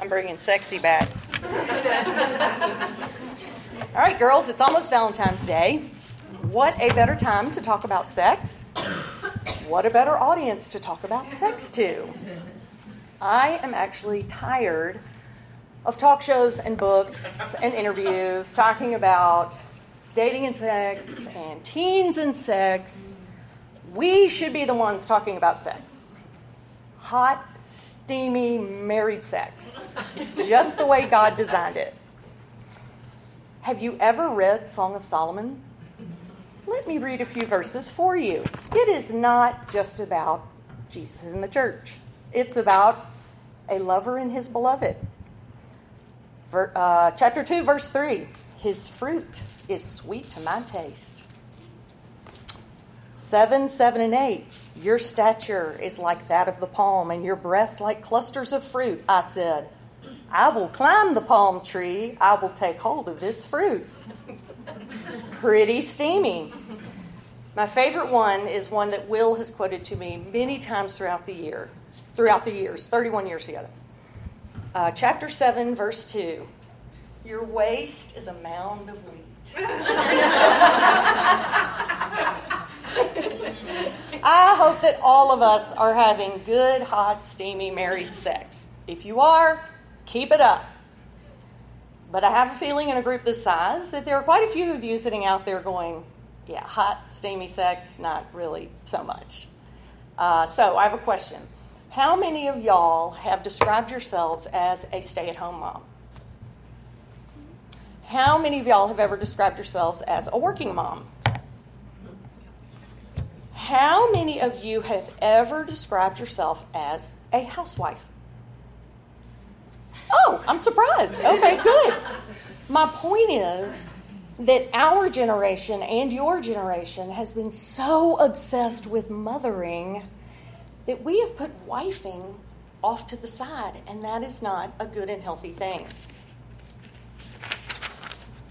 I'm bringing sexy back. All right, girls, it's almost Valentine's Day. What a better time to talk about sex? What a better audience to talk about sex to? I am actually tired of talk shows and books and interviews talking about dating and sex and teens and sex. We should be the ones talking about sex. Hot, steamy, married sex. Just the way God designed it. Have you ever read Song of Solomon? Let me read a few verses for you. It is not just about Jesus in the church, it's about a lover and his beloved. Uh, chapter 2, verse 3 His fruit is sweet to my taste. 7, 7, and 8 Your stature is like that of the palm, and your breasts like clusters of fruit. I said, I will climb the palm tree, I will take hold of its fruit. Pretty steamy. My favorite one is one that Will has quoted to me many times throughout the year, throughout the years, 31 years together. Uh, chapter 7, verse 2. Your waist is a mound of wheat. That all of us are having good, hot, steamy married sex. If you are, Keep it up. But I have a feeling in a group this size that there are quite a few of you sitting out there going, yeah, hot, steamy sex, not really so much. Uh, so I have a question. How many of y'all have described yourselves as a stay at home mom? How many of y'all have ever described yourselves as a working mom? How many of you have ever described yourself as a housewife? Oh, I'm surprised. Okay, good. My point is that our generation and your generation has been so obsessed with mothering that we have put wifing off to the side, and that is not a good and healthy thing.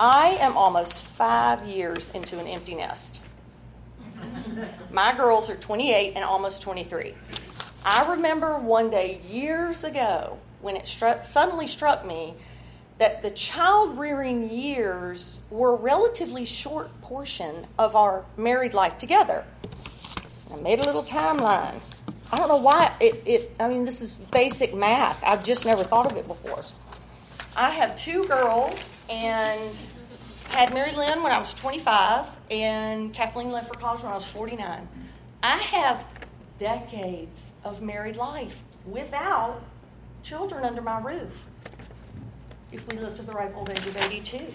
I am almost five years into an empty nest. My girls are 28 and almost 23. I remember one day years ago when it struck, suddenly struck me that the child rearing years were a relatively short portion of our married life together. I made a little timeline. I don't know why it, it, I mean, this is basic math. I've just never thought of it before. I have two girls and had Mary Lynn when I was 25 and Kathleen left for college when I was 49. I have decades of married life without children under my roof if we live to the ripe old age of 82.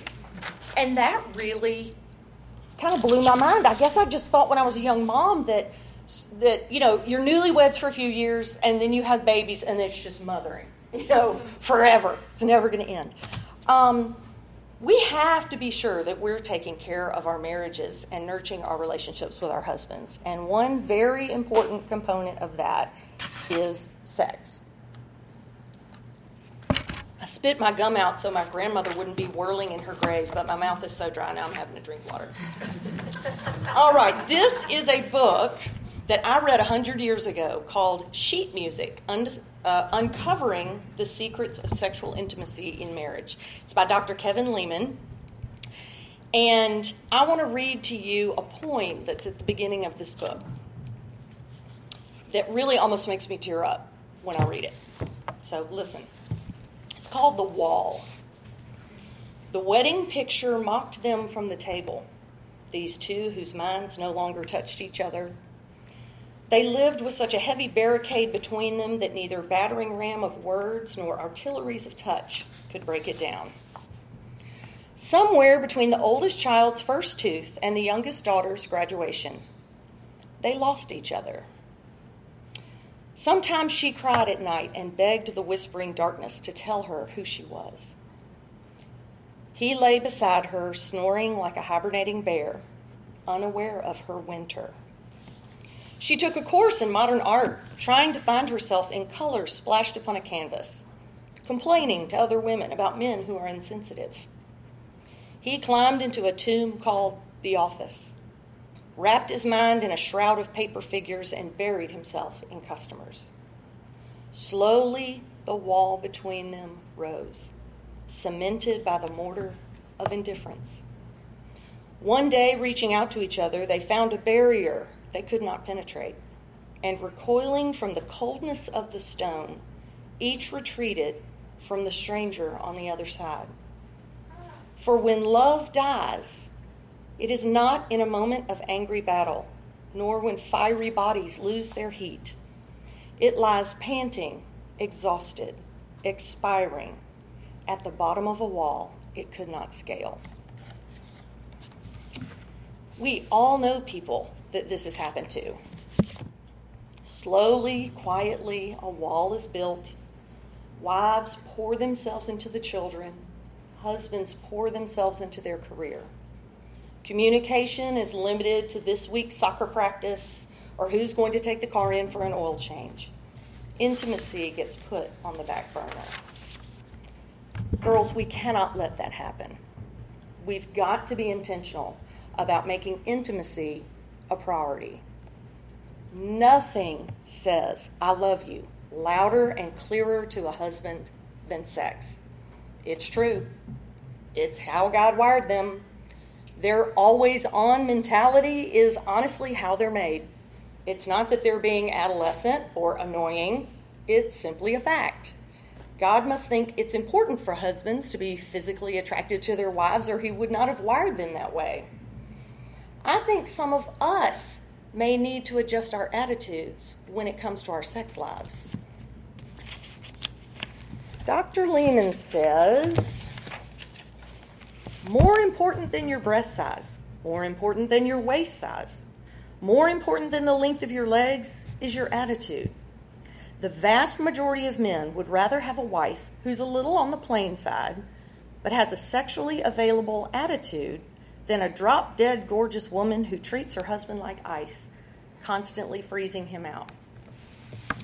And that really kind of blew my mind. I guess I just thought when I was a young mom that that you know you're newlyweds for a few years and then you have babies and it's just mothering you know forever it's never going to end um, we have to be sure that we're taking care of our marriages and nurturing our relationships with our husbands and one very important component of that is sex I spit my gum out so my grandmother wouldn't be whirling in her grave, but my mouth is so dry now I'm having to drink water. All right, this is a book that I read 100 years ago called Sheet Music Un- uh, Uncovering the Secrets of Sexual Intimacy in Marriage. It's by Dr. Kevin Leman. And I want to read to you a poem that's at the beginning of this book that really almost makes me tear up when I read it. So listen It's called The Wall. The wedding picture mocked them from the table, these two whose minds no longer touched each other. They lived with such a heavy barricade between them that neither battering ram of words nor artilleries of touch could break it down. Somewhere between the oldest child's first tooth and the youngest daughter's graduation, they lost each other. Sometimes she cried at night and begged the whispering darkness to tell her who she was. He lay beside her, snoring like a hibernating bear, unaware of her winter. She took a course in modern art, trying to find herself in color splashed upon a canvas, complaining to other women about men who are insensitive. He climbed into a tomb called the office wrapped his mind in a shroud of paper figures, and buried himself in customers. Slowly, the wall between them rose, cemented by the mortar of indifference. One day, reaching out to each other, they found a barrier they could not penetrate, and recoiling from the coldness of the stone, each retreated from the stranger on the other side. For when love dies, it is not in a moment of angry battle, nor when fiery bodies lose their heat. It lies panting, exhausted, expiring at the bottom of a wall it could not scale. We all know people that this has happened to. Slowly, quietly, a wall is built. Wives pour themselves into the children. Husbands pour themselves into their career. Communication is limited to this week's soccer practice or who's going to take the car in for an oil change. Intimacy gets put on the back burner. Girls, we cannot let that happen. We've got to be intentional about making intimacy a priority. Nothing says, I love you, louder and clearer to a husband than sex. It's true. It's how God wired them. Their always on mentality is honestly how they're made. It's not that they're being adolescent or annoying, it's simply a fact. God must think it's important for husbands to be physically attracted to their wives, or He would not have wired them that way. I think some of us may need to adjust our attitudes when it comes to our sex lives. Dr. Leman says more important than your breast size, more important than your waist size, more important than the length of your legs is your attitude. The vast majority of men would rather have a wife who's a little on the plain side, but has a sexually available attitude than a drop dead gorgeous woman who treats her husband like ice, constantly freezing him out.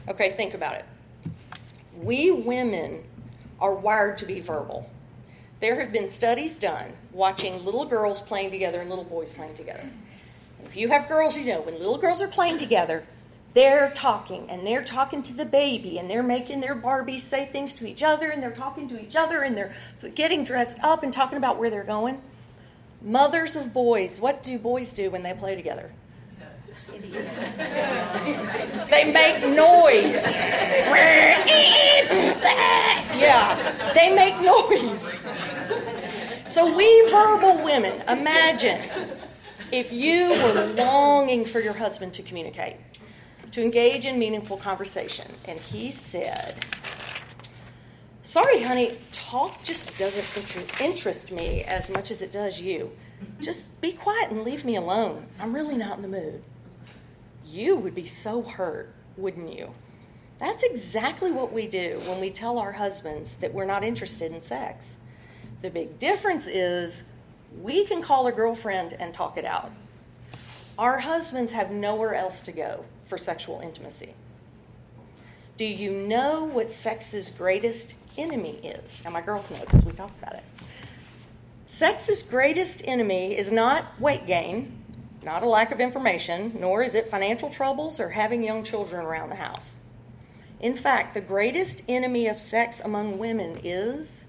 Okay, think about it. We women are wired to be verbal. There have been studies done watching little girls playing together and little boys playing together. If you have girls, you know when little girls are playing together, they're talking and they're talking to the baby and they're making their Barbies say things to each other and they're talking to each other and they're getting dressed up and talking about where they're going. Mothers of boys, what do boys do when they play together? they make noise. yeah, they make noise. So, we verbal women, imagine if you were longing for your husband to communicate, to engage in meaningful conversation, and he said, Sorry, honey, talk just doesn't interest me as much as it does you. Just be quiet and leave me alone. I'm really not in the mood. You would be so hurt, wouldn't you? That's exactly what we do when we tell our husbands that we're not interested in sex. The big difference is we can call a girlfriend and talk it out. Our husbands have nowhere else to go for sexual intimacy. Do you know what sex's greatest enemy is? Now, my girls know because we talked about it. Sex's greatest enemy is not weight gain, not a lack of information, nor is it financial troubles or having young children around the house. In fact, the greatest enemy of sex among women is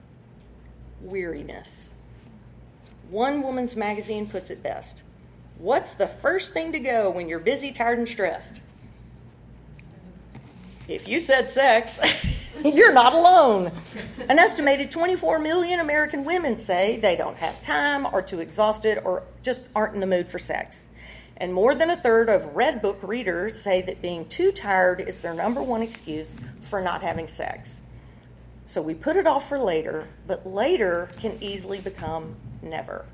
weariness. One woman's magazine puts it best What's the first thing to go when you're busy, tired, and stressed? If you said sex, you're not alone. An estimated 24 million American women say they don't have time, are too exhausted, or just aren't in the mood for sex. And more than a third of Redbook readers say that being too tired is their number one excuse for not having sex. So we put it off for later, but later can easily become never.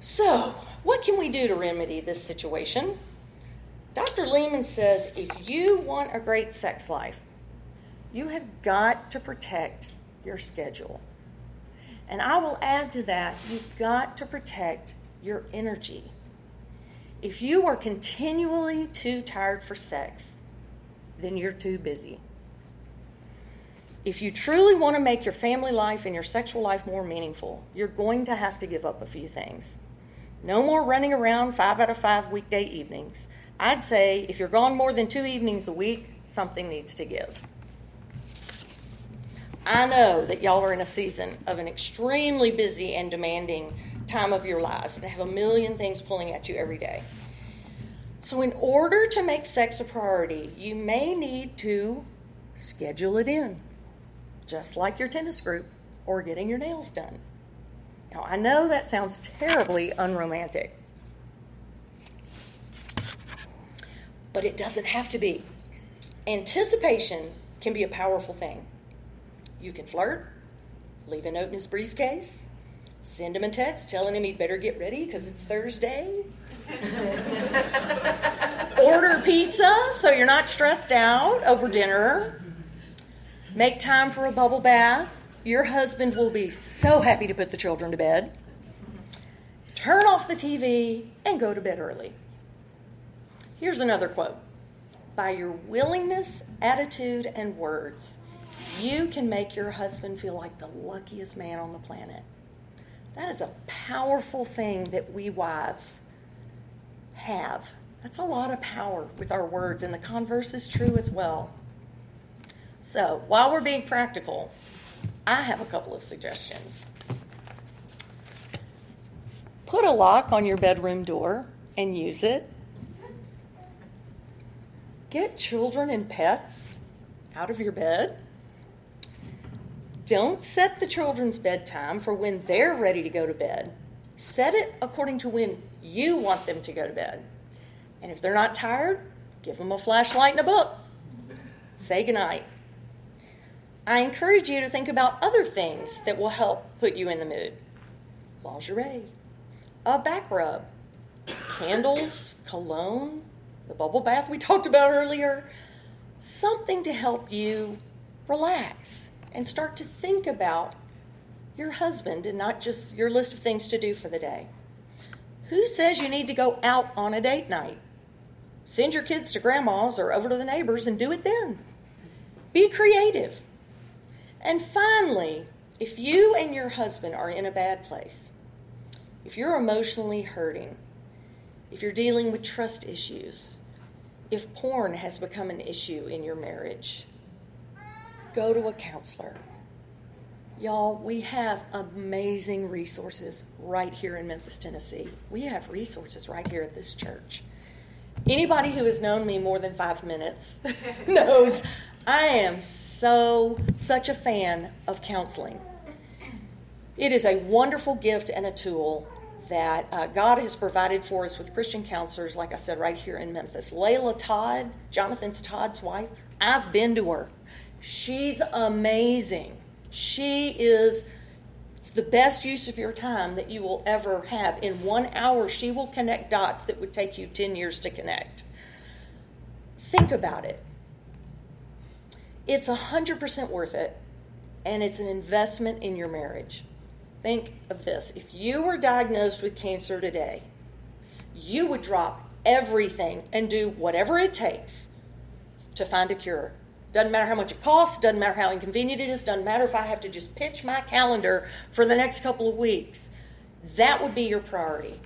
So, what can we do to remedy this situation? Dr. Leman says if you want a great sex life, you have got to protect your schedule. And I will add to that, you've got to protect your energy. If you are continually too tired for sex, then you're too busy. If you truly want to make your family life and your sexual life more meaningful, you're going to have to give up a few things. No more running around five out of five weekday evenings. I'd say if you're gone more than two evenings a week, something needs to give. I know that y'all are in a season of an extremely busy and demanding time of your lives and have a million things pulling at you every day. So, in order to make sex a priority, you may need to schedule it in, just like your tennis group or getting your nails done. Now, I know that sounds terribly unromantic, but it doesn't have to be. Anticipation can be a powerful thing. You can flirt, leave a note in his briefcase, send him a text telling him he'd better get ready because it's Thursday. Order pizza so you're not stressed out over dinner. Make time for a bubble bath. Your husband will be so happy to put the children to bed. Turn off the TV and go to bed early. Here's another quote By your willingness, attitude, and words, you can make your husband feel like the luckiest man on the planet. That is a powerful thing that we wives have. That's a lot of power with our words, and the converse is true as well. So, while we're being practical, I have a couple of suggestions. Put a lock on your bedroom door and use it. Get children and pets out of your bed. Don't set the children's bedtime for when they're ready to go to bed. Set it according to when you want them to go to bed. And if they're not tired, give them a flashlight and a book. Say goodnight. I encourage you to think about other things that will help put you in the mood lingerie, a back rub, candles, cologne, the bubble bath we talked about earlier, something to help you relax and start to think about your husband and not just your list of things to do for the day. Who says you need to go out on a date night? Send your kids to grandma's or over to the neighbors and do it then. Be creative. And finally, if you and your husband are in a bad place, if you're emotionally hurting, if you're dealing with trust issues, if porn has become an issue in your marriage, go to a counselor. Y'all, we have amazing resources right here in Memphis, Tennessee. We have resources right here at this church. Anybody who has known me more than five minutes knows I am so, such a fan of counseling. It is a wonderful gift and a tool that uh, God has provided for us with Christian counselors, like I said, right here in Memphis. Layla Todd, Jonathan's Todd's wife, I've been to her. She's amazing. She is it's the best use of your time that you will ever have. In one hour, she will connect dots that would take you 10 years to connect. Think about it. It's 100% worth it, and it's an investment in your marriage. Think of this if you were diagnosed with cancer today, you would drop everything and do whatever it takes to find a cure. Doesn't matter how much it costs, doesn't matter how inconvenient it is, doesn't matter if I have to just pitch my calendar for the next couple of weeks. That would be your priority.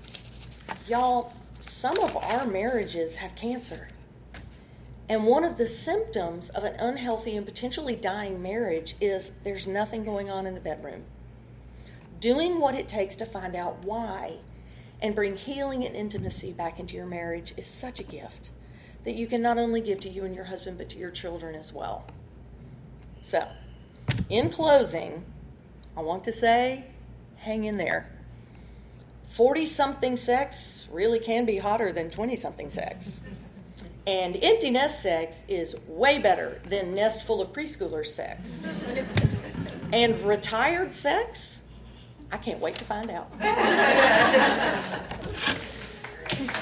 Y'all, some of our marriages have cancer. And one of the symptoms of an unhealthy and potentially dying marriage is there's nothing going on in the bedroom. Doing what it takes to find out why and bring healing and intimacy back into your marriage is such a gift that you can not only give to you and your husband, but to your children as well. So, in closing, I want to say hang in there. 40 something sex really can be hotter than 20 something sex. And empty nest sex is way better than nest full of preschoolers sex. and retired sex, I can't wait to find out.